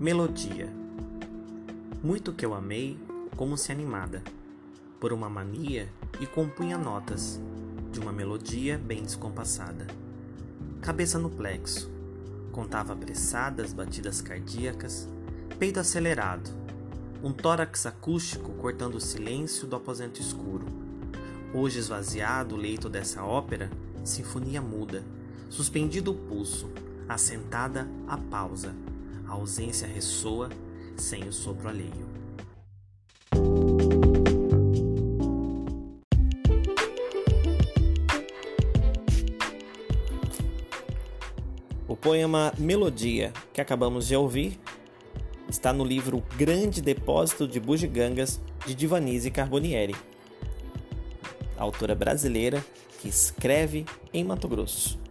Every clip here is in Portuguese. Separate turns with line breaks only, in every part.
Melodia. Muito que eu amei, como se animada, por uma mania e compunha notas de uma melodia bem descompassada. Cabeça no plexo, contava apressadas batidas cardíacas, peito acelerado, um tórax acústico cortando o silêncio do aposento escuro. Hoje esvaziado o leito dessa ópera, sinfonia muda, suspendido o pulso, assentada a pausa, a ausência ressoa sem o sopro alheio. O poema Melodia, que acabamos de ouvir, está no livro Grande Depósito de Bugigangas de Divanise Carbonieri, autora brasileira que escreve em Mato Grosso.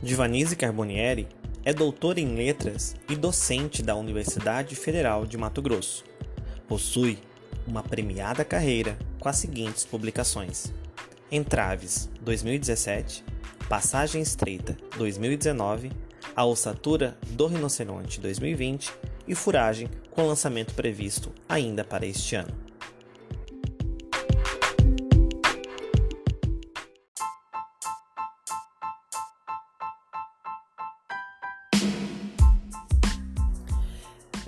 Divanise Carbonieri é doutora em letras e docente da Universidade Federal de Mato Grosso. Possui uma premiada carreira com as seguintes publicações: Entraves 2017, Passagem Estreita 2019, A Ossatura do Rinoceronte 2020 e Furagem, com lançamento previsto ainda para este ano.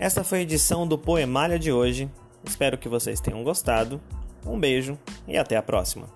Essa foi a edição do Poemália de hoje. Espero que vocês tenham gostado. Um beijo e até a próxima.